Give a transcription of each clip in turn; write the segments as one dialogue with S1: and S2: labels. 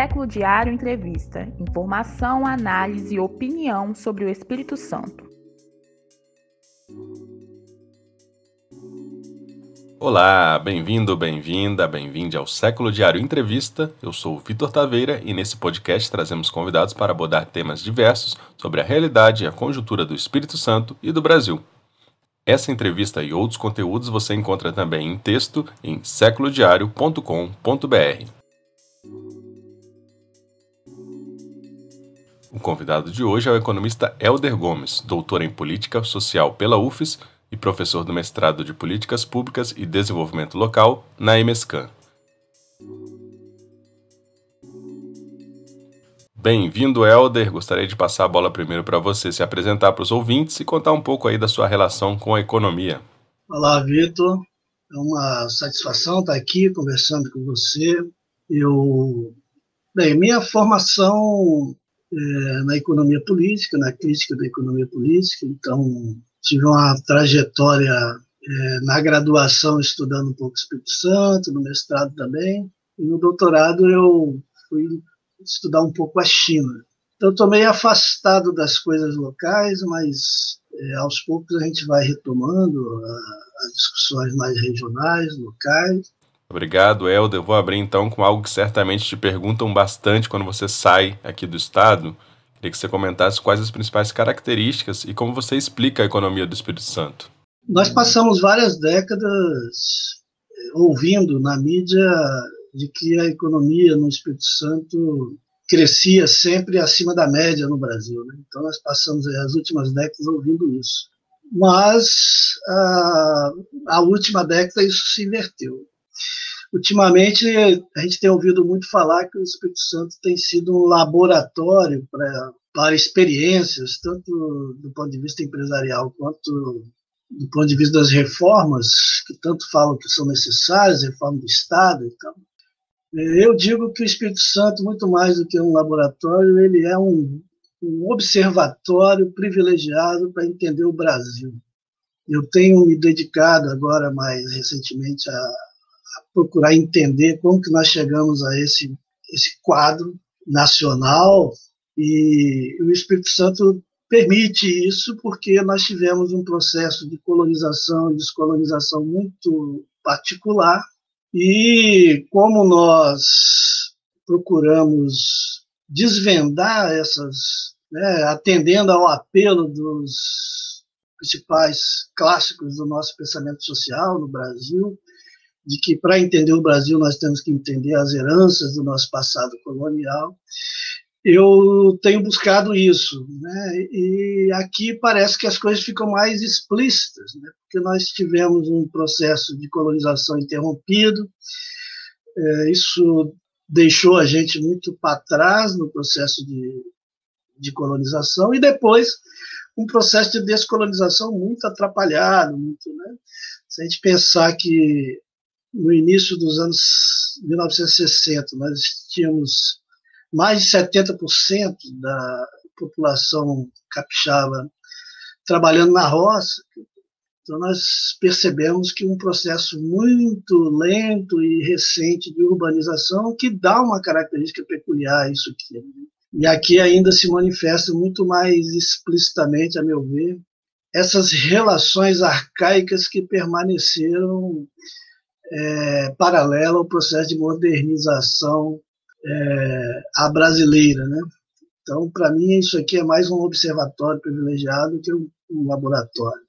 S1: Século Diário Entrevista. Informação, análise e opinião sobre o Espírito Santo.
S2: Olá, bem-vindo, bem-vinda, bem-vinde ao Século Diário Entrevista. Eu sou o Vitor Taveira e nesse podcast trazemos convidados para abordar temas diversos sobre a realidade e a conjuntura do Espírito Santo e do Brasil. Essa entrevista e outros conteúdos você encontra também em texto em séculodiario.com.br. O convidado de hoje é o economista Helder Gomes, doutor em Política Social pela UFES e professor do mestrado de Políticas Públicas e Desenvolvimento Local na EMESCAN. Bem-vindo, Helder. Gostaria de passar a bola primeiro para você se apresentar para os ouvintes e contar um pouco aí da sua relação com a economia.
S3: Olá, Vitor. É uma satisfação estar aqui conversando com você. Eu, bem, minha formação é na economia política, na crítica da economia política, então tive uma trajetória é, na graduação estudando um pouco Espírito Santo, no mestrado também, e no doutorado eu fui estudar um pouco a China. Então, estou meio afastado das coisas locais, mas é, aos poucos a gente vai retomando a, as discussões mais regionais, locais.
S2: Obrigado, Helder. Vou abrir então com algo que certamente te perguntam bastante quando você sai aqui do estado. Queria que você comentasse quais as principais características e como você explica a economia do Espírito Santo.
S3: Nós passamos várias décadas é, ouvindo na mídia de que a economia no Espírito Santo crescia sempre acima da média no Brasil. Né? Então, nós passamos as últimas décadas ouvindo isso. Mas a, a última década isso se inverteu. Ultimamente, a gente tem ouvido muito falar que o Espírito Santo tem sido um laboratório para, para experiências, tanto do ponto de vista empresarial quanto do ponto de vista das reformas, que tanto falam que são necessárias, reforma do Estado e tal. Eu digo que o Espírito Santo, muito mais do que um laboratório, ele é um, um observatório privilegiado para entender o Brasil. Eu tenho me dedicado agora, mais recentemente, a, procurar entender como que nós chegamos a esse, esse quadro nacional e o Espírito Santo permite isso porque nós tivemos um processo de colonização e descolonização muito particular e como nós procuramos desvendar essas, né, atendendo ao apelo dos principais clássicos do nosso pensamento social no Brasil, de que para entender o Brasil nós temos que entender as heranças do nosso passado colonial eu tenho buscado isso, né? E aqui parece que as coisas ficam mais explícitas, né? Porque nós tivemos um processo de colonização interrompido, é, isso deixou a gente muito para trás no processo de, de colonização e depois um processo de descolonização muito atrapalhado, muito, né? Se a gente pensar que no início dos anos 1960 nós tínhamos mais de 70% da população capixaba trabalhando na roça. Então, nós percebemos que um processo muito lento e recente de urbanização que dá uma característica peculiar a isso aqui. Né? E aqui ainda se manifesta muito mais explicitamente, a meu ver, essas relações arcaicas que permaneceram é, paralelo ao processo de modernização é, a brasileira, né? Então, para mim, isso aqui é mais um observatório privilegiado que um, um laboratório.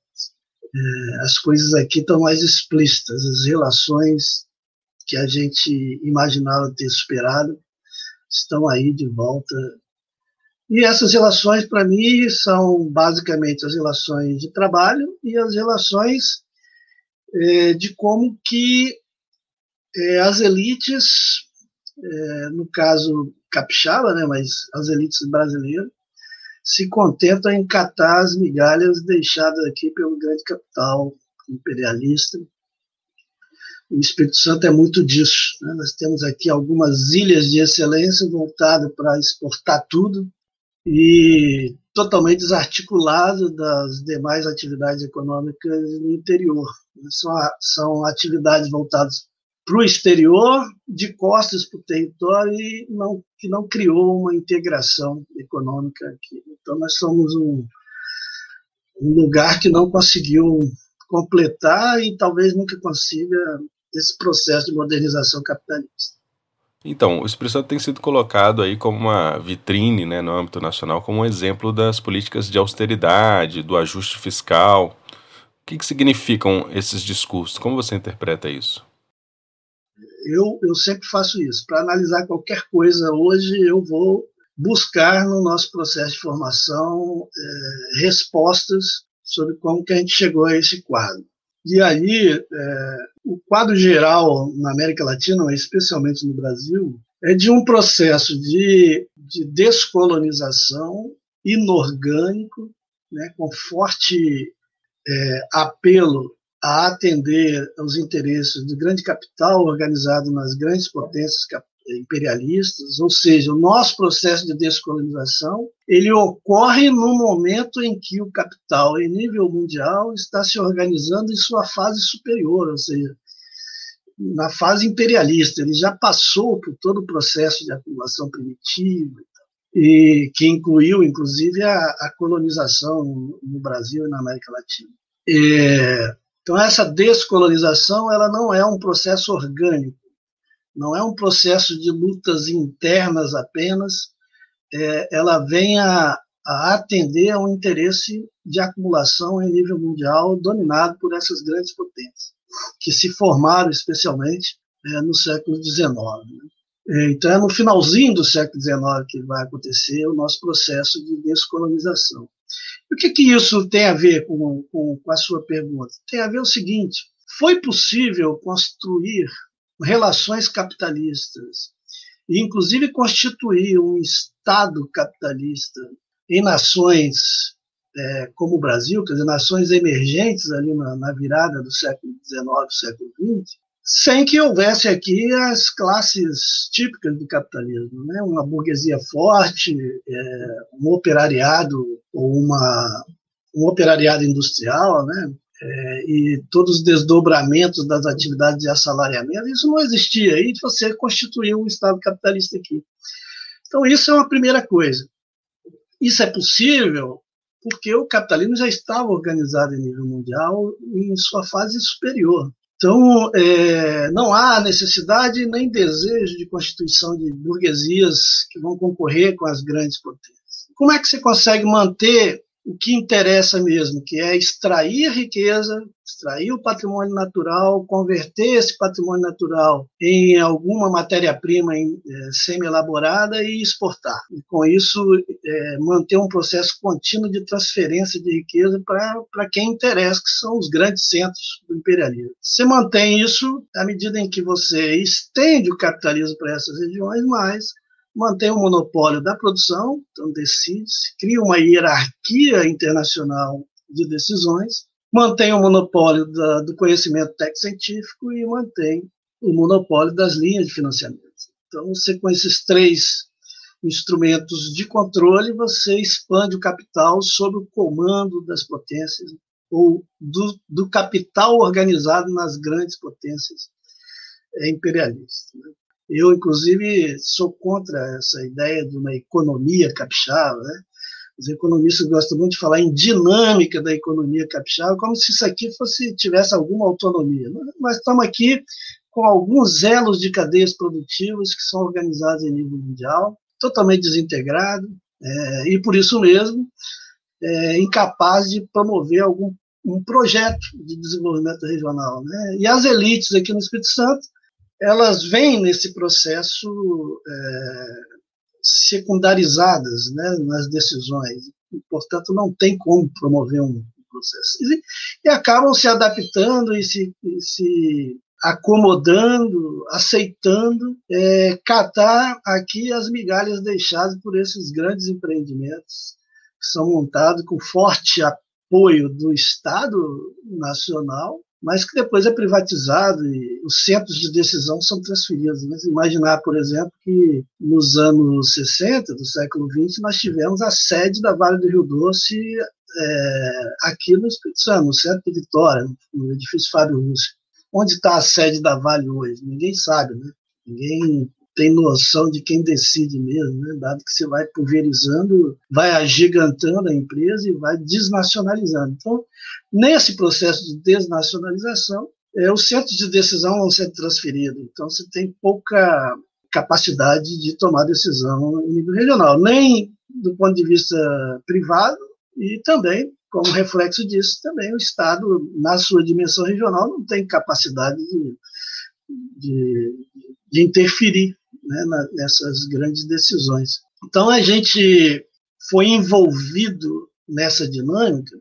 S3: É, as coisas aqui estão mais explícitas, as relações que a gente imaginava ter superado estão aí de volta. E essas relações, para mim, são basicamente as relações de trabalho e as relações é, de como que é, as elites é, no caso capixaba, né, mas as elites brasileiras, se contentam em catar as migalhas deixadas aqui pelo grande capital imperialista. O Espírito Santo é muito disso. Né? Nós temos aqui algumas ilhas de excelência voltadas para exportar tudo e totalmente desarticulado das demais atividades econômicas no interior. São, são atividades voltadas para o exterior, de costas para o território, e não, que não criou uma integração econômica aqui. Então, nós somos um, um lugar que não conseguiu completar e talvez nunca consiga esse processo de modernização capitalista.
S2: Então, o Espírito Santo tem sido colocado aí como uma vitrine né, no âmbito nacional, como um exemplo das políticas de austeridade, do ajuste fiscal. O que, que significam esses discursos? Como você interpreta isso?
S3: Eu, eu sempre faço isso. Para analisar qualquer coisa hoje, eu vou buscar no nosso processo de formação é, respostas sobre como que a gente chegou a esse quadro. E aí, é, o quadro geral na América Latina, especialmente no Brasil, é de um processo de, de descolonização inorgânico, né, com forte é, apelo a atender aos interesses do grande capital organizado nas grandes potências imperialistas, ou seja, o nosso processo de descolonização, ele ocorre no momento em que o capital, em nível mundial, está se organizando em sua fase superior, ou seja, na fase imperialista. Ele já passou por todo o processo de acumulação primitiva, e que incluiu, inclusive, a, a colonização no Brasil e na América Latina. É, então, essa descolonização ela não é um processo orgânico, não é um processo de lutas internas apenas, é, ela vem a, a atender a um interesse de acumulação em nível mundial dominado por essas grandes potências, que se formaram especialmente é, no século XIX. Né? É, então, é no finalzinho do século XIX que vai acontecer o nosso processo de descolonização. O que, que isso tem a ver com, com, com a sua pergunta? Tem a ver o seguinte: foi possível construir relações capitalistas, e inclusive constituir um Estado capitalista em nações é, como o Brasil, quer dizer, nações emergentes ali na, na virada do século XIX, século XX, sem que houvesse aqui as classes típicas do capitalismo, né? uma burguesia forte, é, um operariado ou uma um operariado industrial, né? é, e todos os desdobramentos das atividades de assalariamento, isso não existia. Aí você constituiu um Estado capitalista aqui. Então, isso é uma primeira coisa. Isso é possível porque o capitalismo já estava organizado em nível mundial em sua fase superior. Então, é, não há necessidade nem desejo de constituição de burguesias que vão concorrer com as grandes potências. Como é que você consegue manter o que interessa mesmo, que é extrair riqueza, extrair o patrimônio natural, converter esse patrimônio natural em alguma matéria-prima é, semi-elaborada e exportar. E, com isso, é, manter um processo contínuo de transferência de riqueza para quem interessa, que são os grandes centros do imperialismo. Você mantém isso à medida em que você estende o capitalismo para essas regiões, mas mantém o monopólio da produção, então decide-se, cria uma hierarquia internacional de decisões, mantém o monopólio da, do conhecimento técnico-científico e mantém o monopólio das linhas de financiamento. Então, você com esses três instrumentos de controle, você expande o capital sob o comando das potências ou do, do capital organizado nas grandes potências imperialistas. Né? Eu, inclusive, sou contra essa ideia de uma economia capixaba. Né? Os economistas gostam muito de falar em dinâmica da economia capixaba, como se isso aqui fosse tivesse alguma autonomia. Nós estamos aqui com alguns elos de cadeias produtivas que são organizados em nível mundial, totalmente desintegrado, é, e por isso mesmo é, incapaz de promover algum um projeto de desenvolvimento regional. Né? E as elites aqui no Espírito Santo elas vêm nesse processo é, secundarizadas né, nas decisões, e, portanto, não tem como promover um processo. E, e acabam se adaptando e se, e se acomodando, aceitando, é, catar aqui as migalhas deixadas por esses grandes empreendimentos que são montados com forte apoio do Estado Nacional mas que depois é privatizado e os centros de decisão são transferidos. Mas imaginar, por exemplo, que nos anos 60 do século XX nós tivemos a sede da Vale do Rio Doce é, aqui no Espírito Santo, no centro de Vitória, no edifício Fábio Rússio. onde está a sede da Vale hoje? Ninguém sabe, né? Ninguém tem noção de quem decide mesmo, né? dado que você vai pulverizando, vai agigantando a empresa e vai desnacionalizando. Então, nesse processo de desnacionalização, é, os centros de decisão vão ser transferidos. Então, você tem pouca capacidade de tomar decisão em nível regional, nem do ponto de vista privado e também, como reflexo disso, também o Estado, na sua dimensão regional, não tem capacidade de, de, de interferir né, nessas grandes decisões. Então, a gente foi envolvido nessa dinâmica,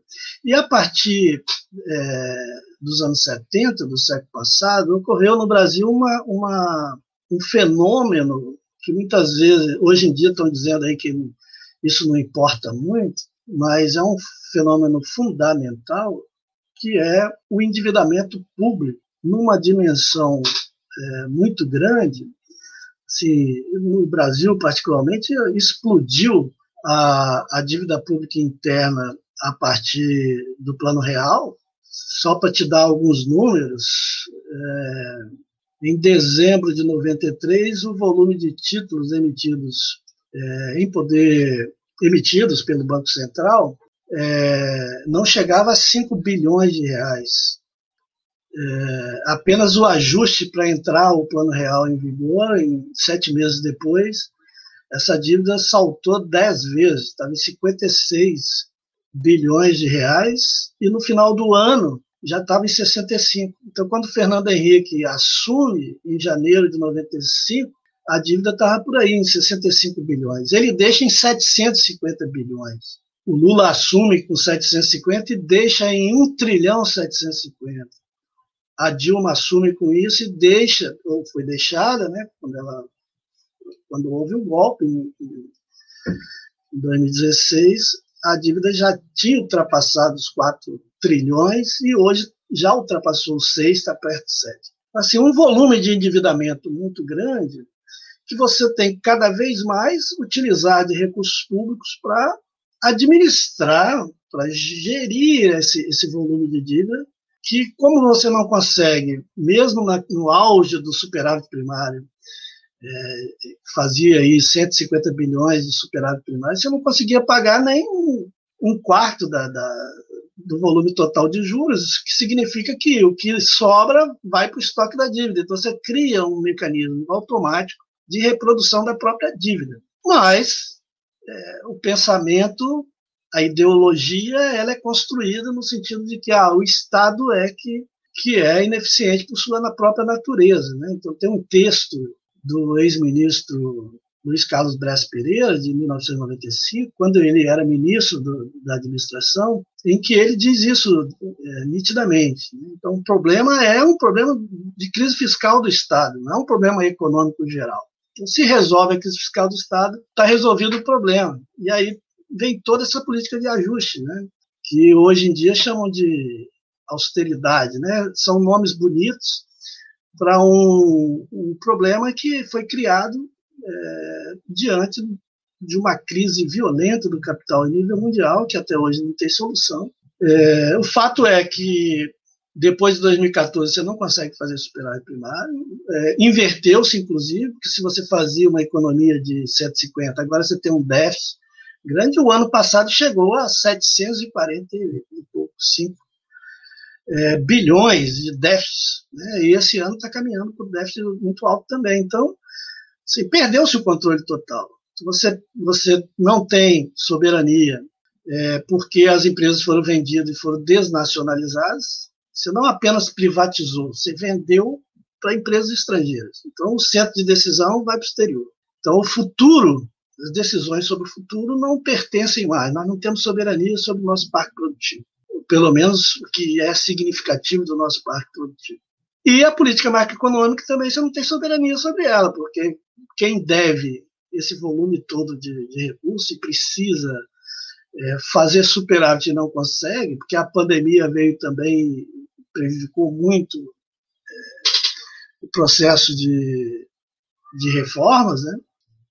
S3: e a partir é, dos anos 70, do século passado, ocorreu no Brasil uma, uma, um fenômeno que muitas vezes, hoje em dia estão dizendo aí que isso não importa muito, mas é um fenômeno fundamental que é o endividamento público numa dimensão é, muito grande. Assim, no Brasil, particularmente, explodiu a, a dívida pública interna a partir do Plano Real. Só para te dar alguns números, é, em dezembro de 93, o volume de títulos emitidos é, em poder emitidos pelo Banco Central é, não chegava a 5 bilhões de reais. É, apenas o ajuste para entrar o Plano Real em vigor, em sete meses depois, essa dívida saltou 10 vezes, estava em 56 bilhões de reais, e no final do ano já estava em 65. Então, quando o Fernando Henrique assume, em janeiro de 95, a dívida estava por aí, em 65 bilhões. Ele deixa em 750 bilhões. O Lula assume com 750 e deixa em 1 trilhão 750. A Dilma assume com isso e deixa, ou foi deixada, né, quando, ela, quando houve o um golpe em, em 2016, a dívida já tinha ultrapassado os 4 trilhões e hoje já ultrapassou os 6, está perto de 7. Assim, um volume de endividamento muito grande que você tem que cada vez mais utilizar de recursos públicos para administrar, para gerir esse, esse volume de dívida, que como você não consegue, mesmo na, no auge do superávit primário, é, fazia aí 150 bilhões de superávit primário, você não conseguia pagar nem um, quarto da, da, do volume total de juros, que significa que o que sobra vai para o estoque da dívida. Então você cria um mecanismo automático de reprodução da própria dívida. Mas é, o pensamento, a ideologia, ela é construída no sentido de que ah, o Estado é que, que é ineficiente por sua própria natureza. Né? Então, tem um texto do ex-ministro Luiz Carlos Brás Pereira, de 1995, quando ele era ministro do, da administração, em que ele diz isso é, nitidamente. Né? Então, o problema é um problema de crise fiscal do Estado, não é um problema econômico geral. Então, se resolve a crise fiscal do Estado, está resolvido o problema. E aí vem toda essa política de ajuste, né? que hoje em dia chamam de austeridade. Né? São nomes bonitos para um, um, problema que foi criado é, diante de uma crise violenta do capital em nível mundial, que até hoje não tem solução. É, o fato é que depois de 2014, você não consegue fazer superávit primário. É, Inverteu-se, inclusive, porque se você fazia uma economia de 150, agora você tem um déficit grande. O ano passado chegou a 745 é, bilhões de déficit. Né? E esse ano está caminhando um déficit muito alto também. Então, assim, perdeu-se o controle total. Você, você não tem soberania é, porque as empresas foram vendidas e foram desnacionalizadas, você não apenas privatizou, você vendeu para empresas estrangeiras. Então, o centro de decisão vai para o exterior. Então, o futuro, as decisões sobre o futuro não pertencem mais. Nós não temos soberania sobre o nosso parque produtivo. Pelo menos o que é significativo do nosso parque produtivo. E a política macroeconômica também você não tem soberania sobre ela, porque quem deve esse volume todo de, de recursos e precisa é, fazer superávit e não consegue, porque a pandemia veio também prejudicou muito é, o processo de, de reformas, né?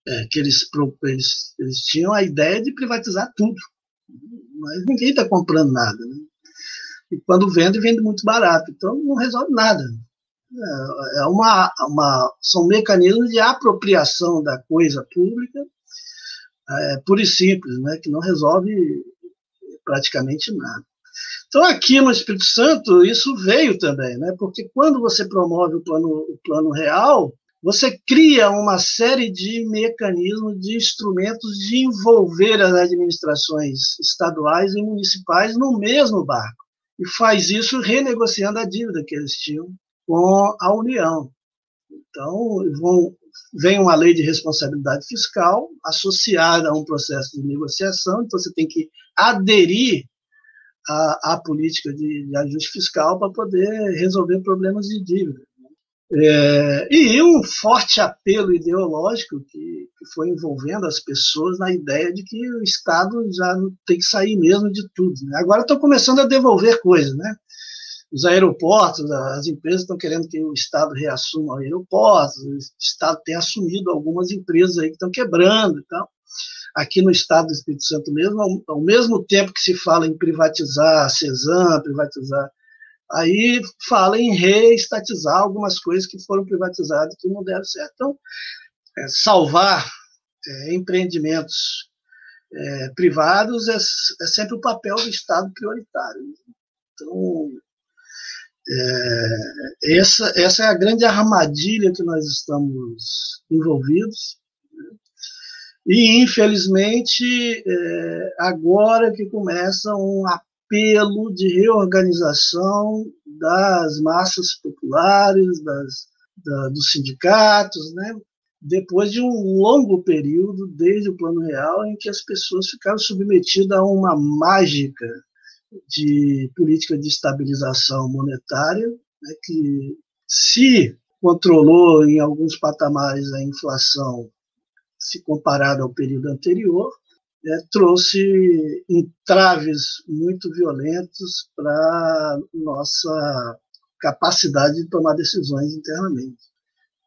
S3: É, que eles, eles, eles tinham a ideia de privatizar tudo, mas ninguém está comprando nada. Né? E quando vende, vende muito barato, então não resolve nada. É, é uma, uma, são mecanismos de apropriação da coisa pública, é, pura e simples, né, que não resolve praticamente nada. Então, aqui no Espírito Santo, isso veio também, né, porque quando você promove o plano, o plano real, você cria uma série de mecanismos, de instrumentos de envolver as administrações estaduais e municipais no mesmo barco. E faz isso renegociando a dívida que eles tinham com a União. Então, vão, vem uma lei de responsabilidade fiscal associada a um processo de negociação, então você tem que aderir à, à política de, de ajuste fiscal para poder resolver problemas de dívida. É, e um forte apelo ideológico que, que, foi envolvendo as pessoas na ideia de que o Estado já tem que sair mesmo de tudo. Né? Agora estão começando a devolver coisas, né? Os aeroportos, as empresas estão querendo que o Estado reassuma aeroportos, o Estado tem assumido algumas empresas aí que estão quebrando e tal. Aqui no Estado do Espírito Santo mesmo, ao, ao mesmo tempo que se fala em privatizar a CESAM, privatizar aí fala em reestatizar algumas coisas que foram privatizadas que não deram certo. Então, é, salvar é, empreendimentos é, privados é, é, sempre o papel do Estado prioritário. Então, é, essa, essa é a grande armadilha que nós estamos envolvidos. Né? E, infelizmente, é, agora que começa um apelo de reorganização das massas populares, das, da, dos sindicatos, né? depois de um longo período, desde o Plano Real, em que as pessoas ficaram submetidas a uma mágica de política de estabilização monetária, né, que se controlou em alguns patamares a inflação se comparado ao período anterior, é, trouxe entraves muito violentos para nossa capacidade de tomar decisões internamente.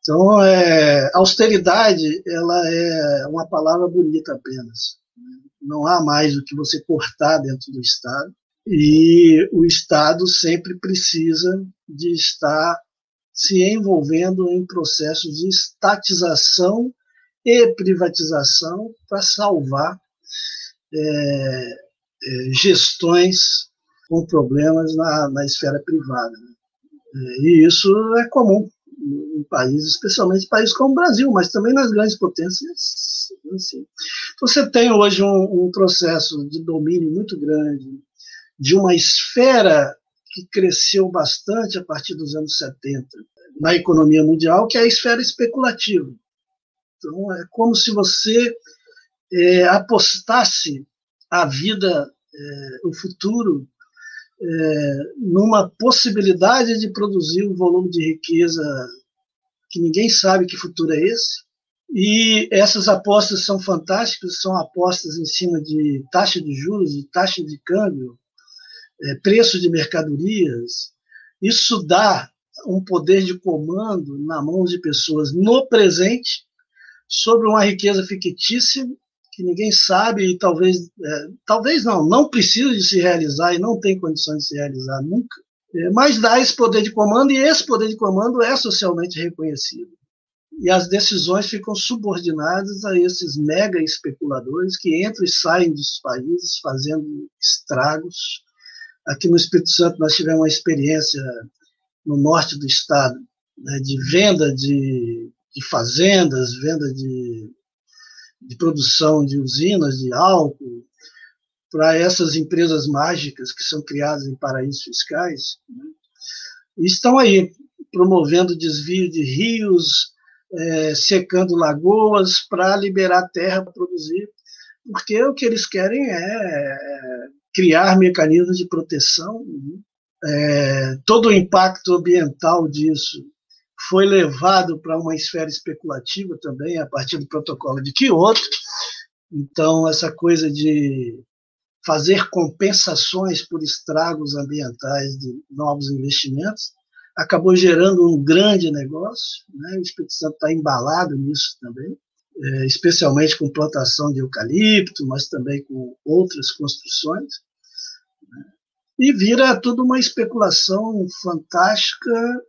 S3: Então, é, austeridade ela é uma palavra bonita apenas. Né? Não há mais o que você cortar dentro do Estado e o Estado sempre precisa de estar se envolvendo em processos de estatização e privatização para salvar é, gestões com problemas na, na esfera privada. Né? É, e isso é comum em países, especialmente em países como o Brasil, mas também nas grandes potências. Assim. Então, você tem hoje um, um processo de domínio muito grande de uma esfera que cresceu bastante a partir dos anos 70 na economia mundial, que é a esfera especulativa. Então, é como se você é, apostasse a vida, é, o futuro, é, numa possibilidade de produzir um volume de riqueza que ninguém sabe que futuro é esse. E essas apostas são fantásticas, são apostas em cima de taxa de juros, de taxa de câmbio, é, preço de mercadorias. Isso dá um poder de comando na mão de pessoas no presente sobre uma riqueza fictícia que ninguém sabe e talvez, é, talvez não, não precisa de se realizar e não tem condições de se realizar nunca, é, mas dá esse poder de comando e esse poder de comando é socialmente reconhecido. E as decisões ficam subordinadas a esses mega especuladores que entram e saem dos países fazendo estragos. Aqui no Espírito Santo nós tivemos uma experiência no norte do estado né, de venda de, de fazendas, venda de de produção de usinas de álcool para essas empresas mágicas que são criadas em paraísos fiscais, né? estão aí promovendo desvio de rios, é, secando lagoas para liberar terra para produzir, porque o que eles querem é, é criar mecanismos de proteção. Né? É, todo o impacto ambiental disso foi levado para uma esfera especulativa também, a partir do protocolo de Kyoto. Então, essa coisa de fazer compensações por estragos ambientais de novos investimentos acabou gerando um grande negócio. Né? O Espírito Santo está embalado nisso também, é, especialmente com plantação de eucalipto, mas também com outras construções. Né? E vira tudo uma especulação fantástica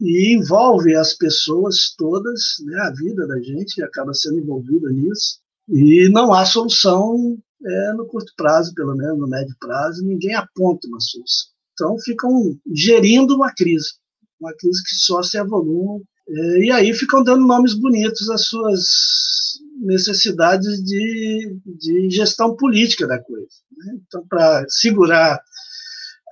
S3: e envolve as pessoas todas, né, a vida da gente acaba sendo envolvida nisso, e não há solução é, no curto prazo, pelo menos no médio prazo, ninguém aponta uma solução. Então ficam gerindo uma crise, uma crise que só se avoluma, é, e aí ficam dando nomes bonitos às suas necessidades de, de gestão política da coisa. Né? Então, para segurar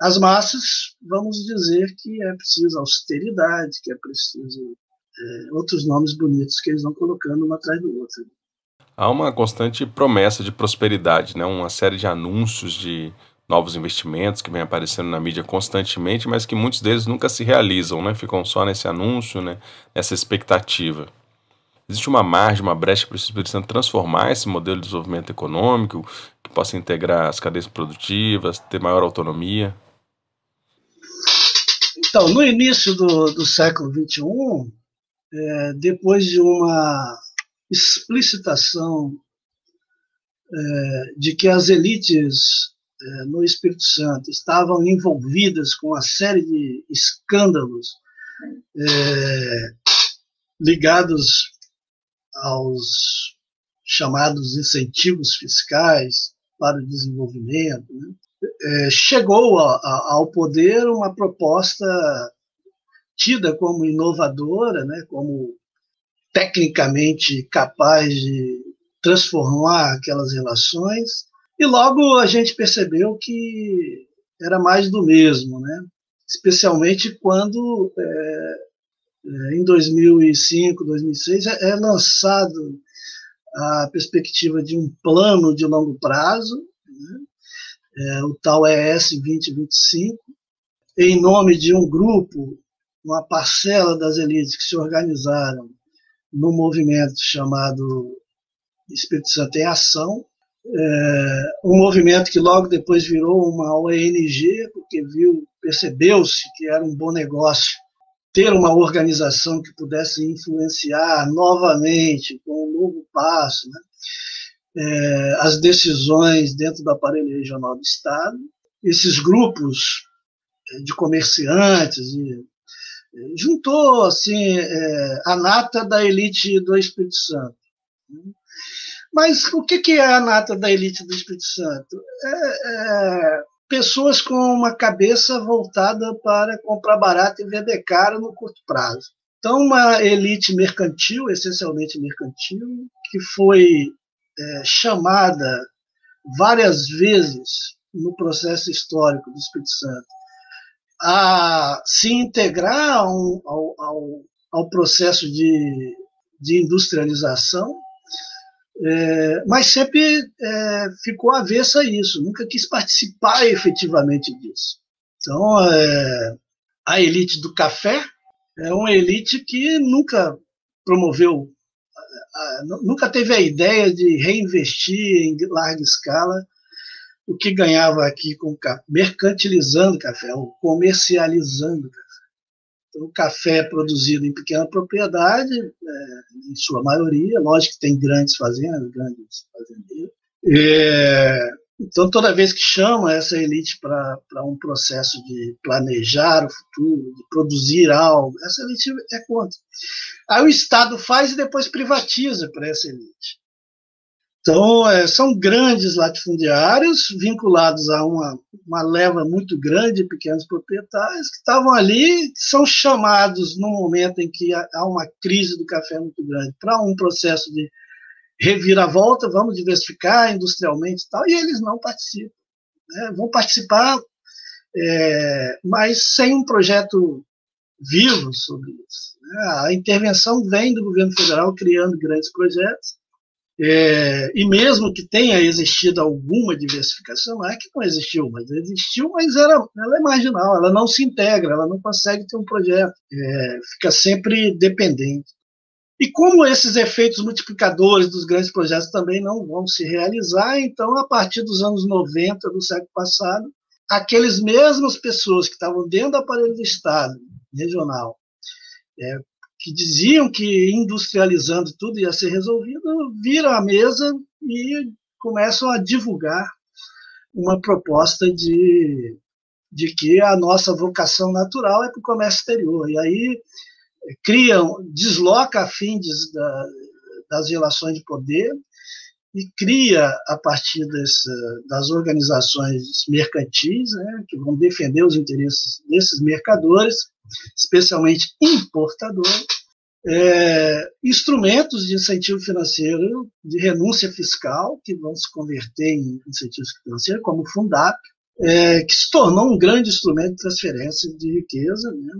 S3: as massas, vamos dizer que é preciso austeridade, que é preciso é, outros nomes bonitos que eles vão colocando um atrás do outro.
S2: Há uma constante promessa de prosperidade, né? uma série de anúncios de novos investimentos que vem aparecendo na mídia constantemente, mas que muitos deles nunca se realizam, né? ficam só nesse anúncio, né? nessa expectativa. Existe uma margem, uma brecha para o Espírito Santo transformar esse modelo de desenvolvimento econômico, que possa integrar as cadeias produtivas, ter maior autonomia?
S3: Então, no início do, do século XXI, é, depois de uma explicitação é, de que as elites é, no Espírito Santo estavam envolvidas com uma série de escândalos é, ligados aos chamados incentivos fiscais para o desenvolvimento, né? É, chegou ao poder uma proposta tida como inovadora, né, como tecnicamente capaz de transformar aquelas relações, e logo a gente percebeu que era mais do mesmo, né? especialmente quando é, é em 2005, 2006 é, é lançado a perspectiva de um plano de longo prazo? É, o tal ES 2025, em nome de um grupo, uma parcela das elites que se organizaram num movimento chamado Espírito Santo em Ação, é, um movimento que logo depois virou uma ONG, porque viu, percebeu-se que era um bom negócio ter uma organização que pudesse influenciar novamente, com um novo passo, né? É, as decisões dentro do aparelho regional do Estado. Esses grupos é, de comerciantes e, é, juntou assim é, a nata da elite do Espírito Santo. Mas o que é a nata da elite do Espírito Santo? É, é, pessoas com uma cabeça voltada para comprar barato e vender caro no curto prazo. Então, uma elite mercantil, essencialmente mercantil, que foi é, chamada várias vezes no processo histórico do Espírito Santo a se integrar ao, ao, ao processo de, de industrialização, é, mas sempre é, ficou avessa a isso, nunca quis participar efetivamente disso. Então, é, a elite do café é uma elite que nunca promoveu nunca teve a ideia de reinvestir em larga escala o que ganhava aqui com mercantilizando café, ou comercializando café. Então, o café é produzido em pequena propriedade, é, em sua maioria, lógico que tem grandes fazendas, grandes fazendeiros, é, então, toda vez que chama essa elite para um processo de planejar o futuro, de produzir algo, essa elite é contra. Aí o Estado faz e depois privatiza para essa elite. Então, é, são grandes latifundiários vinculados a uma, uma leva muito grande de pequenos proprietários que estavam ali, são chamados no momento em que há uma crise do café muito grande para um processo de reviravolta, vamos diversificar industrialmente e tal, e eles não participam. Né? Vão participar, é, mas sem um projeto vivo sobre isso. Né? A intervenção vem do governo federal criando grandes projetos, é, e mesmo que tenha existido alguma diversificação, não é que não existiu, mas existiu, mas era, ela é marginal, ela não se integra, ela não consegue ter um projeto, é, fica sempre dependente. E como esses efeitos multiplicadores dos grandes projetos também não vão se realizar, então, a partir dos anos 90 do século passado, aqueles mesmas pessoas que estavam dentro do aparelho do Estado regional, é, que diziam que industrializando tudo ia ser resolvido, viram a mesa e começam a divulgar uma proposta de de que a nossa vocação natural é para o comércio exterior. E aí criam, desloca a fim da, das relações de poder e cria, a partir desse, das organizações mercantis, né, que vão defender os interesses desses mercadores, especialmente importadores, é, instrumentos de incentivo financeiro, de renúncia fiscal, que vão se converter em incentivos financeiros, como o Fundap, é, que se tornou um grande instrumento de transferência de riqueza, né,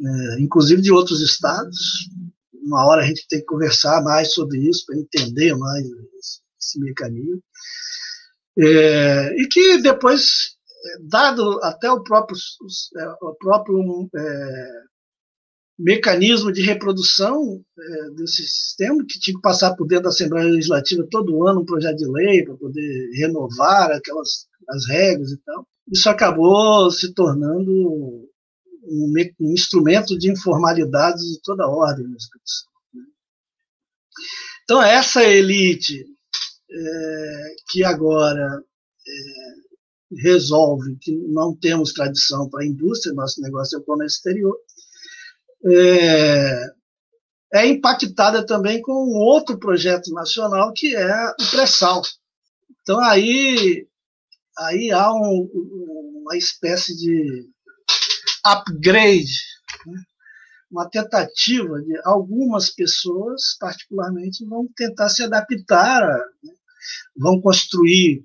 S3: é, inclusive de outros estados. Uma hora a gente tem que conversar mais sobre isso para entender mais esse mecanismo. É, e que depois, dado até o próprio, é, o próprio é, mecanismo de reprodução é, desse sistema, que tinha que passar por dentro da Assembleia Legislativa todo ano um projeto de lei para poder renovar aquelas as regras e tal. Isso acabou se tornando um, um instrumento de informalidade de toda ordem na expedição. Né? Então, essa elite é, que agora é, resolve que não temos tradição para a indústria, nosso negócio é o comércio exterior, é, é impactada também com um outro projeto nacional que é o pré-sal. Então aí, aí há um, uma espécie de upgrade, né? uma tentativa de algumas pessoas, particularmente, vão tentar se adaptar, né? vão construir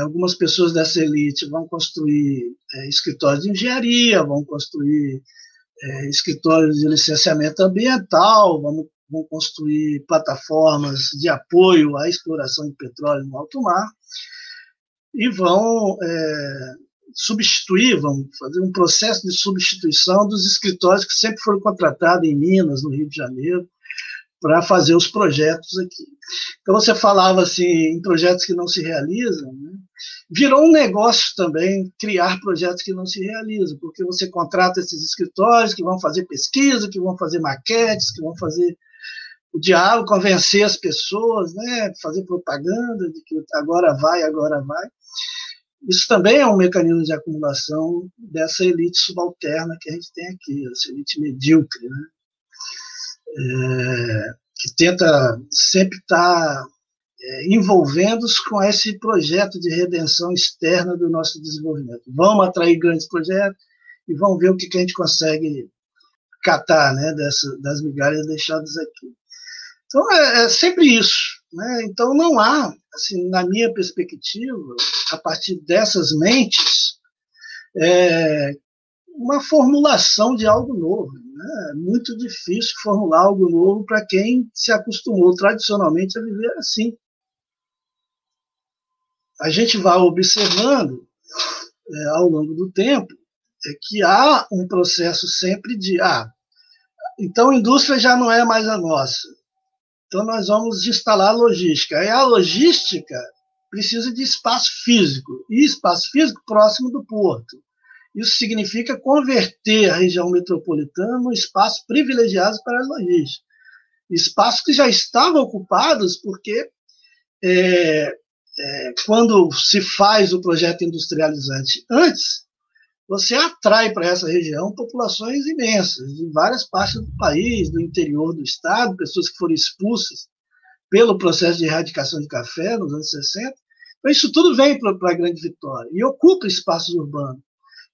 S3: algumas pessoas dessa elite vão construir é, escritórios de engenharia, vão construir é, escritórios de licenciamento ambiental, vamos, vão construir plataformas de apoio à exploração de petróleo no alto mar e vão é, substituir, vão fazer um processo de substituição dos escritórios que sempre foram contratados em Minas, no Rio de Janeiro, para fazer os projetos aqui. Então você falava assim em projetos que não se realizam, né? virou um negócio também criar projetos que não se realizam, porque você contrata esses escritórios que vão fazer pesquisa, que vão fazer maquetes, que vão fazer o diálogo, convencer as pessoas, né, fazer propaganda de que agora vai, agora vai. Isso também é um mecanismo de acumulação dessa elite subalterna que a gente tem aqui, essa elite medíocre, né? É, que tenta sempre estar tá é, envolvendo-os com esse projeto de redenção externa do nosso desenvolvimento. Vamos atrair grandes projetos e vamos ver o que, que a gente consegue catar né, dessa, das migalhas deixadas aqui. Então, é, é, sempre isso. Né? Então, não há, assim, na minha perspectiva, a partir dessas mentes, é, uma formulação de algo novo. Né? É muito difícil formular algo novo para quem se acostumou tradicionalmente a viver assim a gente vai observando é, ao longo do tempo é que há um processo sempre de ah, então a indústria já não é mais a nossa. Então nós vamos instalar logística. E a logística precisa de espaço físico, e espaço físico próximo do porto. Isso significa converter a região metropolitana num espaço privilegiado para a logística. Espaços que já estavam ocupados porque é, é, quando se faz o projeto industrializante antes, você atrai para essa região populações imensas, de várias partes do país, do interior do estado, pessoas que foram expulsas pelo processo de erradicação de café nos anos 60. Então, isso tudo vem para a Grande Vitória e ocupa espaços urbanos.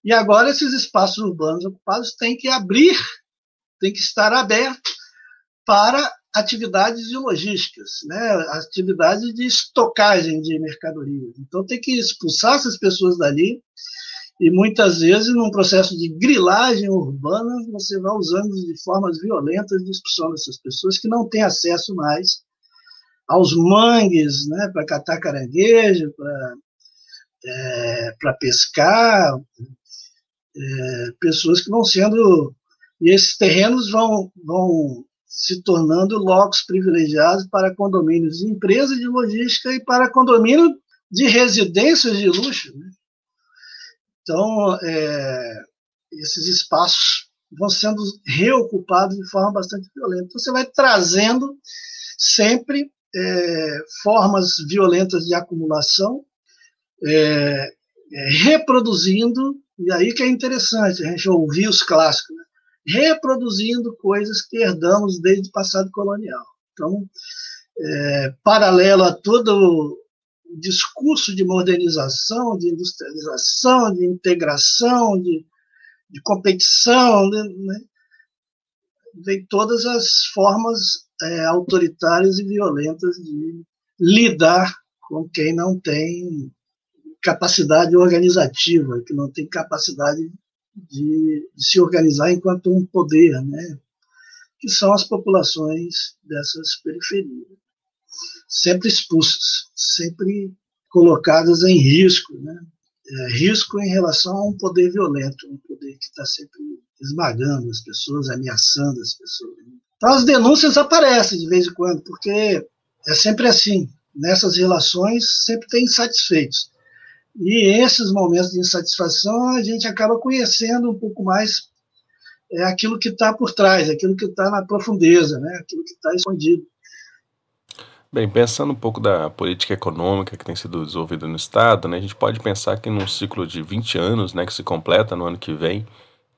S3: E agora, esses espaços urbanos ocupados têm que abrir, têm que estar abertos para atividades de logísticas, né? atividades de estocagem de mercadorias. Então tem que expulsar essas pessoas dali e muitas vezes num processo de grilagem urbana você vai usando de formas violentas de expulsão dessas pessoas que não têm acesso mais aos mangues, né, para catar caranguejo, para é, pescar, é, pessoas que vão sendo e esses terrenos vão vão se tornando locos privilegiados para condomínios de empresas de logística e para condomínios de residências de luxo. Né? Então, é, esses espaços vão sendo reocupados de forma bastante violenta. Então, você vai trazendo sempre é, formas violentas de acumulação, é, é reproduzindo E aí que é interessante a gente ouvir os clássicos, né? reproduzindo coisas que herdamos desde o passado colonial. Então, é, paralelo a todo discurso de modernização, de industrialização, de integração, de, de competição, né, né, vem todas as formas é, autoritárias e violentas de lidar com quem não tem capacidade organizativa, que não tem capacidade de, de se organizar enquanto um poder, né? que são as populações dessas periferias, sempre expulsas, sempre colocadas em risco, né? É, risco em relação a um poder violento, um poder que está sempre esmagando as pessoas, ameaçando as pessoas. Então as denúncias aparecem de vez em quando, porque é sempre assim. Nessas relações sempre tem insatisfeitos. E esses momentos de insatisfação a gente acaba conhecendo um pouco mais é aquilo que está por trás, aquilo que está na profundeza, né? aquilo que está escondido.
S2: Bem, pensando um pouco da política econômica que tem sido desenvolvida no Estado, né, a gente pode pensar que num ciclo de 20 anos, né, que se completa no ano que vem,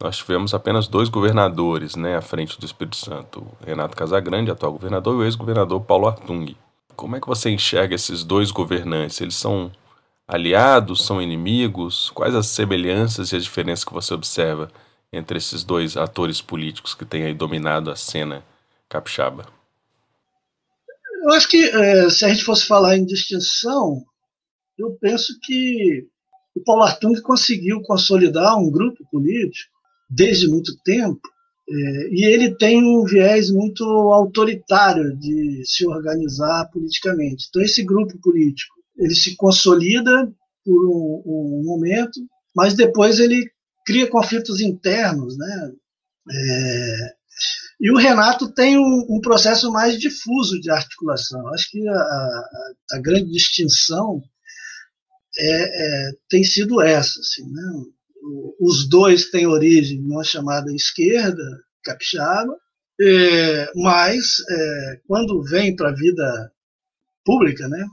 S2: nós tivemos apenas dois governadores né, à frente do Espírito Santo, Renato Casagrande, atual governador, e o ex-governador Paulo Artung. Como é que você enxerga esses dois governantes? Eles são aliados, são inimigos? Quais as semelhanças e as diferenças que você observa entre esses dois atores políticos que têm aí dominado a cena capixaba?
S3: Eu acho que é, se a gente fosse falar em distinção, eu penso que o Paulo Artung conseguiu consolidar um grupo político desde muito tempo é, e ele tem um viés muito autoritário de se organizar politicamente. Então esse grupo político ele se consolida por um, um momento, mas depois ele cria conflitos internos, né? É, e o Renato tem um, um, processo mais difuso de articulação. Acho que a, a, a grande distinção é, é, tem sido essa. Assim, né? Os dois têm origem numa chamada esquerda capixaba, é, mas é, quando vem para a vida pública, né,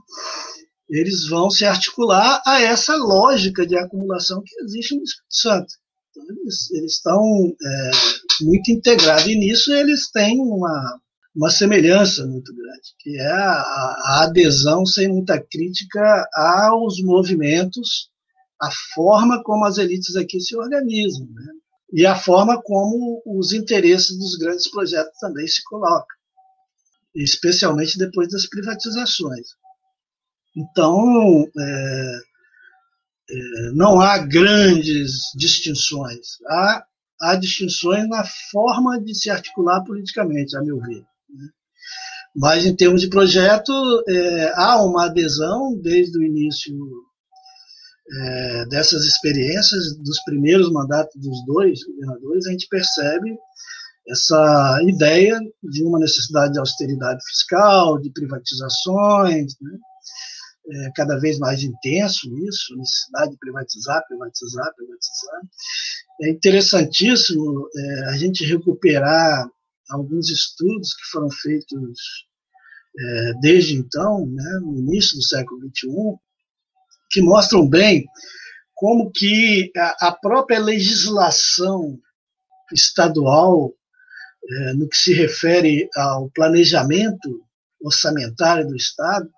S3: eles vão se articular a essa lógica de acumulação que existe no Espírito Santo. Então, eles, eles estão é, muito integrados e nisso eles têm uma, uma semelhança muito grande, que é a, a adesão sem muita crítica aos movimentos, a forma como as elites aqui se organizam, né? e a forma como os interesses dos grandes projetos também se colocam, especialmente depois das privatizações. Então, é, não há grandes distinções. Há, há distinções na forma de se articular politicamente, a meu ver. Né? Mas, em termos de projeto, é, há uma adesão desde o início é, dessas experiências, dos primeiros mandatos dos dois governadores, a gente percebe essa ideia de uma necessidade de austeridade fiscal, de privatizações, né? É, cada vez mais intenso isso, necessidade de privatizar, privatizar, privatizar. É interessantíssimo é, a gente recuperar alguns estudos que foram feitos é, desde então, né, no início do século XXI, que mostram bem como que a, a própria legislação estadual, é, no que se refere ao planejamento orçamentário do Estado,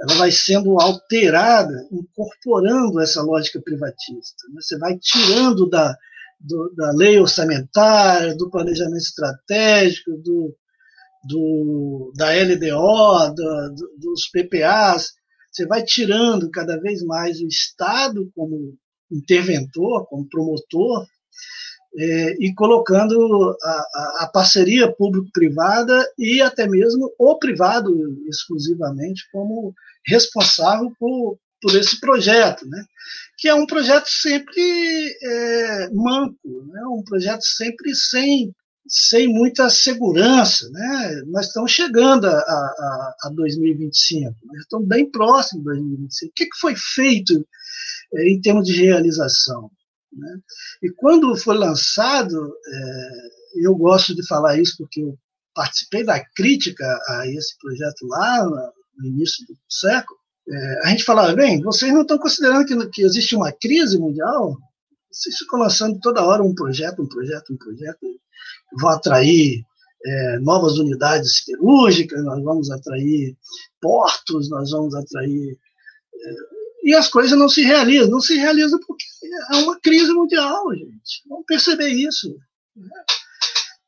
S3: ela vai sendo alterada, incorporando essa lógica privatista. Né? Você vai tirando da, do, da lei orçamentária, do planejamento estratégico, do, do, da LDO, do, dos PPAs, você vai tirando cada vez mais o Estado como interventor, como promotor, é, e colocando a, a, parceria público-privada e até mesmo o privado exclusivamente como responsável por, por esse projeto, né? que é um projeto sempre é, manco, né? um projeto sempre sem, sem muita segurança. Né? Nós estamos chegando a, a, a 2025, nós estamos bem próximos de 2025. O que, que foi feito é, em termos de realização? Né? E quando foi lançado, é, eu gosto de falar isso porque eu participei da crítica a esse projeto lá no início do século, é, a gente falava, bem, vocês não estão considerando que, que existe uma crise mundial? vocês ficam lançando toda hora um projeto, um projeto, um projeto, vão atrair é, novas unidades cirúrgicas, nós vamos atrair portos, nós vamos atrair. E as coisas não se realizam. Não se realizam porque é uma crise mundial, gente. Vamos perceber isso. Né?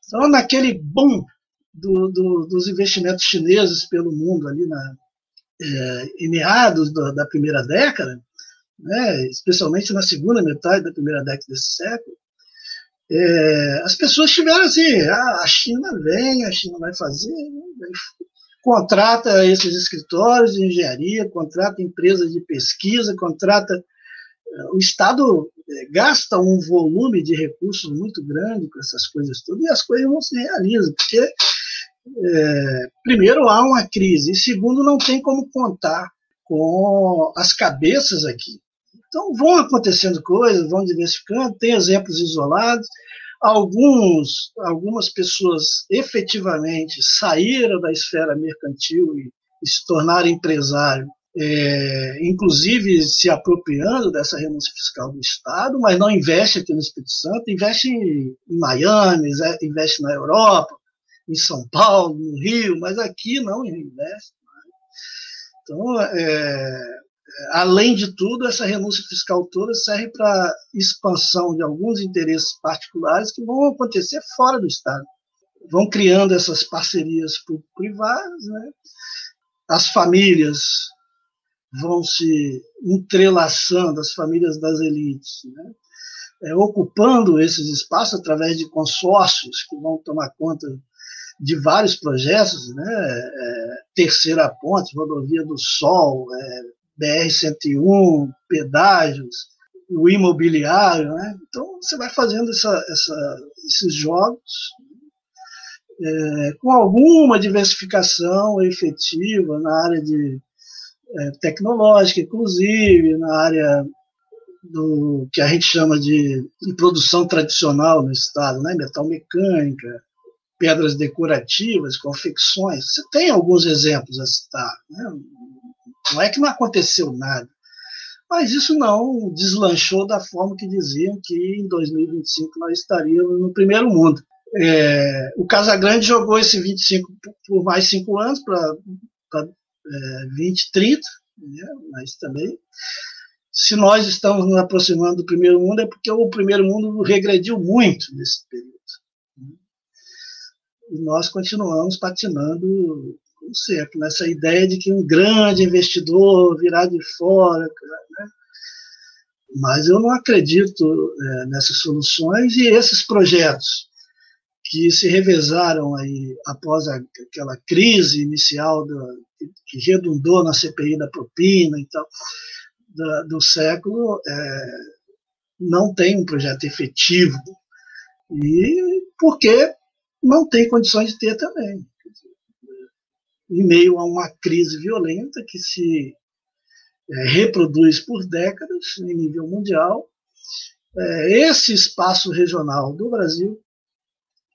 S3: Então, naquele boom do, do, dos investimentos chineses pelo mundo ali na, é, em meados da, da primeira década, né, especialmente na segunda metade da primeira década desse século, é, as pessoas tiveram assim, ah, a China vem, a China vai fazer, contrata esses escritórios de engenharia, contrata empresas de pesquisa, contrata. É, o Estado é, gasta um volume de recursos muito grande com essas coisas todas e as coisas não se realizam, porque, é, primeiro, há uma crise, e segundo, não tem como contar com as cabeças aqui. Então vão acontecendo coisas, vão diversificando, tem exemplos isolados. Alguns, algumas pessoas efetivamente saíram da esfera mercantil e, e se tornaram empresário, é, inclusive se apropriando dessa renúncia fiscal do Estado, mas não investe aqui no Espírito Santo, investe em, Miami, investe na Europa, em São Paulo, no Rio, mas aqui não investe. Então, é, além de tudo, essa renúncia fiscal toda serve para expansão de alguns interesses particulares que vão acontecer fora do Estado. Vão criando essas parcerias privadas, né? as famílias vão se entrelaçando, as famílias das elites, né? é, ocupando esses espaços através de consórcios que vão tomar conta de vários projetos, né? É, terceira ponte, rodovia do Sol, é, BR-101, pedágios, o imobiliário, né? Então você vai fazendo essa, essa, esses jogos é, com alguma diversificação efetiva na área de é, tecnológica, inclusive na área do que a gente chama de, de produção tradicional no estado, né? Metal mecânica, pedras decorativas, confecções. Você tem alguns exemplos a citar, né? Não é que não aconteceu nada. Mas isso não deslanchou da forma que diziam que em 2025 nós estaríamos no primeiro mundo. É, o Casagrande jogou esse 25 por mais cinco anos para é, 20, 30, né? mas também. Se nós estamos nos aproximando do primeiro mundo, é porque o primeiro mundo regrediu muito nesse período. Né? E nós continuamos patinando sempre, nessa ideia de que um grande investidor virá de fora. Né? Mas eu não acredito é, nessas soluções e esses projetos que se revezaram aí após a, aquela crise inicial do, que redundou na CPI da propina e tal, da, do século, é, não tem um projeto efetivo. E porque não tem condições de ter também em meio a uma crise violenta que se é, reproduz por décadas em nível mundial. É, esse espaço regional do Brasil,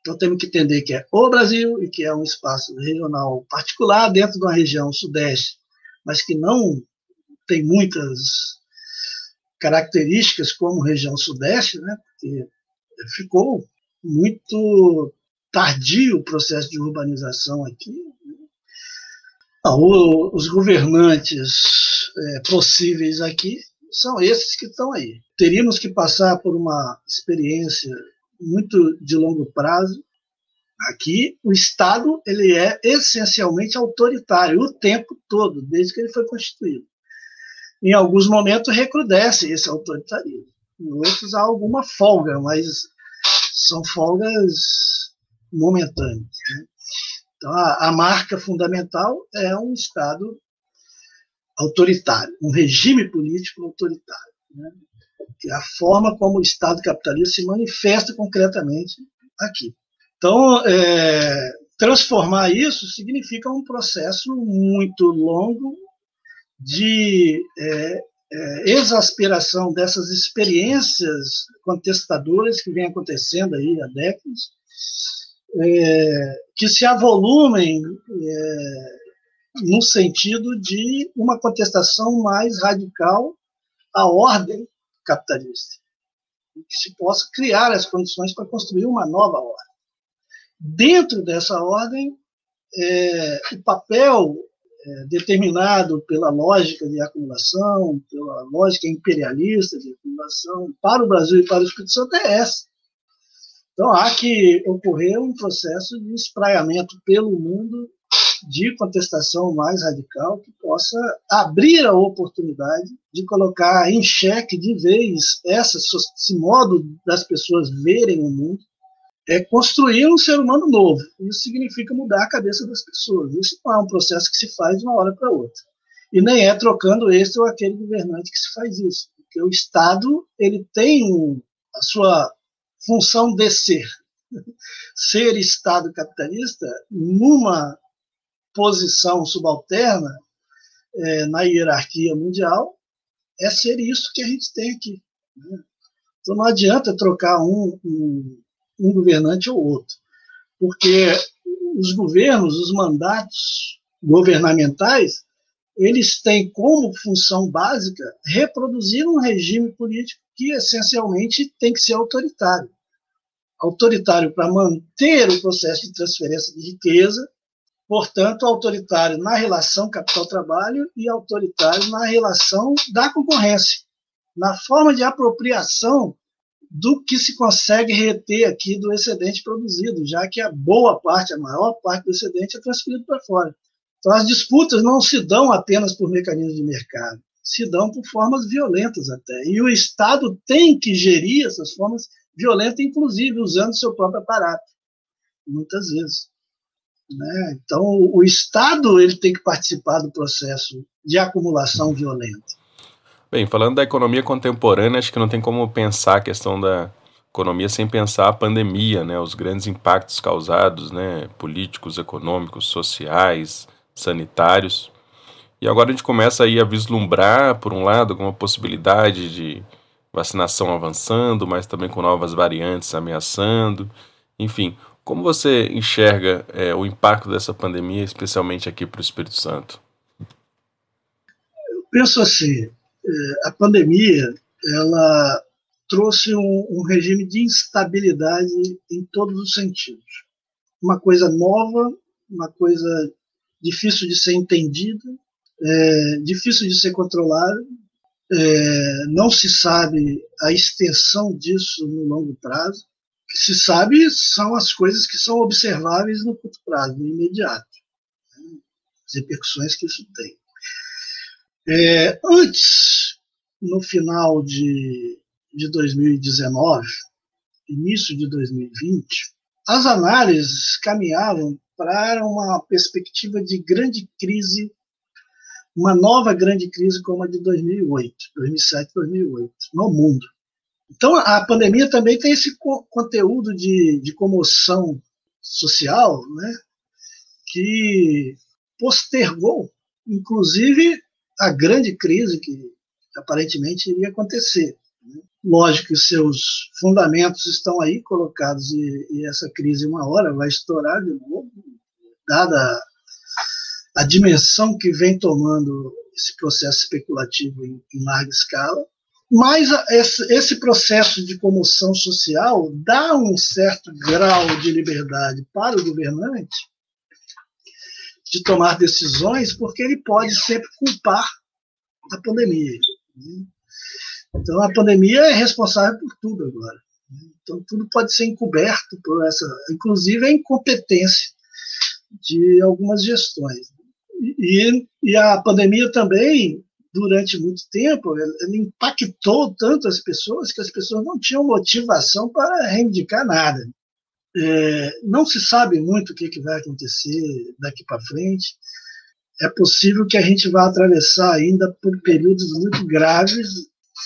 S3: então temos que entender que é o Brasil e que é um espaço regional particular dentro de uma região sudeste, mas que não tem muitas características como região sudeste, né? Porque ficou muito tardio o processo de urbanização aqui, os governantes é, possíveis aqui são esses que estão aí. Teríamos que passar por uma experiência muito de longo prazo. Aqui, o Estado ele é essencialmente autoritário o tempo todo, desde que ele foi constituído. Em alguns momentos recrudesce esse autoritarismo. Em outros há alguma folga, mas são folgas momentâneas. Né? Então, a, a marca fundamental é um Estado autoritário, um regime político autoritário. Né? É a forma como o Estado capitalista se manifesta concretamente aqui. Então, é, transformar isso significa um processo muito longo de é, é, exasperação dessas experiências contestadoras que vem acontecendo aí há décadas, é, que se avolumem é, no sentido de uma contestação mais radical à ordem capitalista. que se possa criar as condições para construir uma nova ordem. Dentro dessa ordem, é, o papel é, determinado pela lógica de acumulação, pela lógica imperialista de acumulação, para o Brasil e para o Espírito Santo é essa. Então, há que ocorrer um processo de espraiamento pelo mundo de contestação mais radical que possa abrir a oportunidade de colocar em xeque de vez essa, esse modo das pessoas verem o mundo, é construir um ser humano novo. Isso significa mudar a cabeça das pessoas. Isso não é um processo que se faz de uma hora para outra. E nem é trocando este ou aquele governante que se faz isso. Porque o Estado ele tem a sua função de ser. Ser Estado capitalista numa posição subalterna é, na hierarquia mundial é ser isso que a gente tem aqui. Né? Então não adianta trocar um, um, um governante ou outro, porque os governos, os mandatos governamentais, eles têm como função básica reproduzir um regime político que essencialmente tem que ser autoritário. Autoritário para manter o processo de transferência de riqueza, portanto, autoritário na relação capital-trabalho e autoritário na relação da concorrência, na forma de apropriação do que se consegue reter aqui do excedente produzido, já que a boa parte, a maior parte do excedente é transferido para fora. Então, as disputas não se dão apenas por mecanismos de mercado, se dão por formas violentas até. E o Estado tem que gerir essas formas violentas, inclusive usando seu próprio aparato, muitas vezes. Né? Então, o Estado ele tem que participar do processo de acumulação violenta.
S2: Bem, falando da economia contemporânea, acho que não tem como pensar a questão da economia sem pensar a pandemia, né? os grandes impactos causados, né? políticos, econômicos, sociais, sanitários. E agora a gente começa aí a vislumbrar, por um lado, alguma possibilidade de vacinação avançando, mas também com novas variantes ameaçando. Enfim, como você enxerga é, o impacto dessa pandemia, especialmente aqui para o Espírito Santo?
S3: Eu penso assim, é, a pandemia ela trouxe um, um, regime de instabilidade em todos os sentidos. Uma coisa nova, uma coisa difícil de ser entendida, é, difícil de ser controlada, é, não se sabe a extensão disso no longo prazo que se sabe são as coisas que são observáveis no curto prazo, no imediato. Né? As repercussões que isso tem. É, antes, no final de, de 2019, início de 2020, as análises caminhavam para uma perspectiva de grande crise, uma nova grande crise como a de 2008, 2007, 2008, no mundo. Então, a pandemia também tem esse co conteúdo de, de comoção social, né, que postergou, inclusive, a grande crise que aparentemente iria acontecer. Lógico que seus fundamentos estão aí colocados e, e, essa crise uma hora vai estourar de novo, dada a dimensão que vem tomando esse processo especulativo em, em larga escala. Mas esse processo de comoção social dá um certo grau de liberdade para o governante de tomar decisões, porque ele pode sempre culpar a pandemia. Né? Então, a pandemia é responsável por tudo agora. Então, tudo pode ser encoberto por essa, inclusive a incompetência de algumas gestões. E, e a pandemia também durante muito tempo, ele impactou tanto as pessoas que as pessoas não tinham motivação para reivindicar nada. É, não se sabe muito o que, que vai acontecer daqui para frente. É possível que a gente vá atravessar ainda por períodos muito graves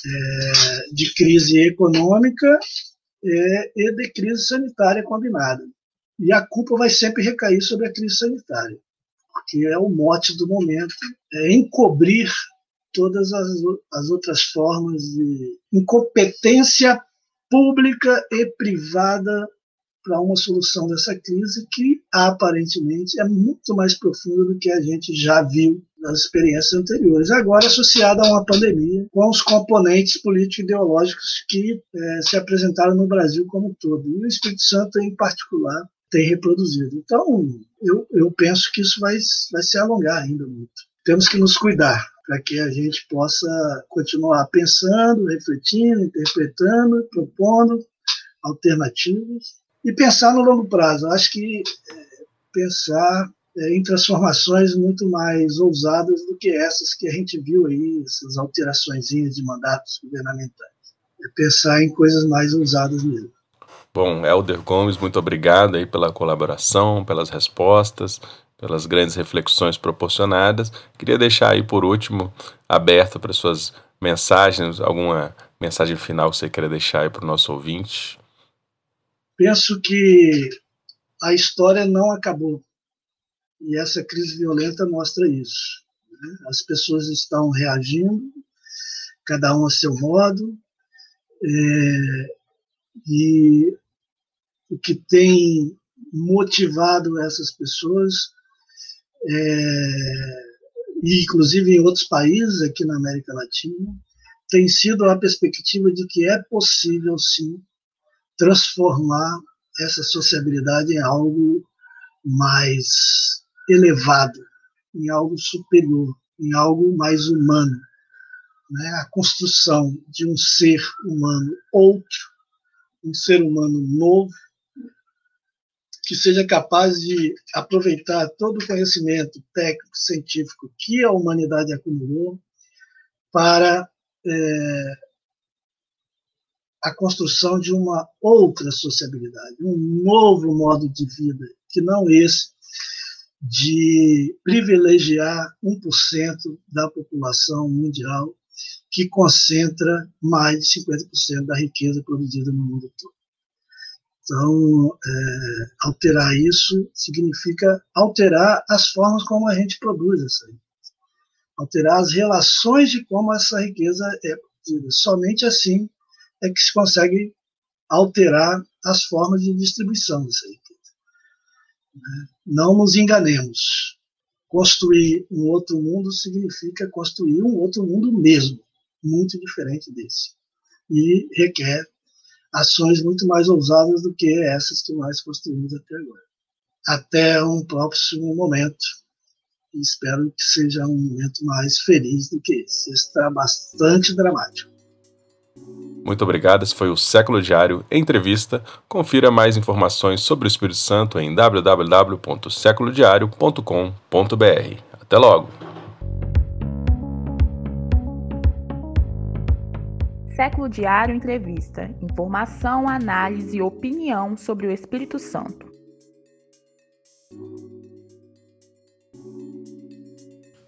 S3: é, de crise econômica é, e de crise sanitária combinada. E a culpa vai sempre recair sobre a crise sanitária, porque é o mote do momento, é encobrir todas as, as outras formas de incompetência pública e privada para uma solução dessa crise que aparentemente é muito mais profunda do que a gente já viu das experiências anteriores, agora associada a uma pandemia, com os componentes político-ideológicos que é, se apresentaram no Brasil como um todo, e o Espírito Santo em particular tem reproduzido. Então, eu, eu penso que isso vai, vai se alongar ainda muito. Temos que nos cuidar para que a gente possa continuar pensando, refletindo, interpretando, propondo alternativas e pensar no longo prazo. Acho que é, pensar é, em transformações muito mais ousadas do que essas que a gente viu aí, essas alterações de mandatos governamentais. É pensar em coisas mais ousadas mesmo.
S2: Bom, Helder Gomes, muito obrigado aí pela colaboração, pelas respostas, pelas grandes reflexões proporcionadas. Queria deixar aí por último aberto para suas mensagens, alguma mensagem final que você queira deixar aí para o nosso ouvinte.
S3: Penso que a história não acabou. E essa crise violenta mostra isso. Né? As pessoas estão reagindo, cada um a seu modo, é, e o que tem motivado essas pessoas, é, e inclusive em outros países aqui na América Latina, tem sido a perspectiva de que é possível, sim, transformar essa sociabilidade em algo mais elevado, em algo superior, em algo mais humano. Né? A construção de um ser humano outro, um ser humano novo, que seja capaz de aproveitar todo o conhecimento técnico, científico que a humanidade acumulou para é, a construção de uma outra sociabilidade, um novo modo de vida, que não esse de privilegiar 1% da população mundial, que concentra mais de 50% da riqueza produzida no mundo todo. Então, é, alterar isso significa alterar as formas como a gente produz essa riqueza, alterar as relações de como essa riqueza é produzida. Somente assim é que se consegue alterar as formas de distribuição dessa riqueza. Né? Não nos enganemos. Construir um outro mundo significa construir um outro mundo mesmo, muito diferente desse. E requer ações muito mais ousadas do que essas que nós construímos até agora. Até um próximo momento. Espero que seja um momento mais feliz do que. Esse está bastante dramático.
S2: Muito obrigado, esse foi o Século Diário Entrevista. Confira mais informações sobre o Espírito Santo em www.seculodiario.com.br. Até logo!
S1: Século Diário Entrevista. Informação, análise e opinião sobre o Espírito Santo.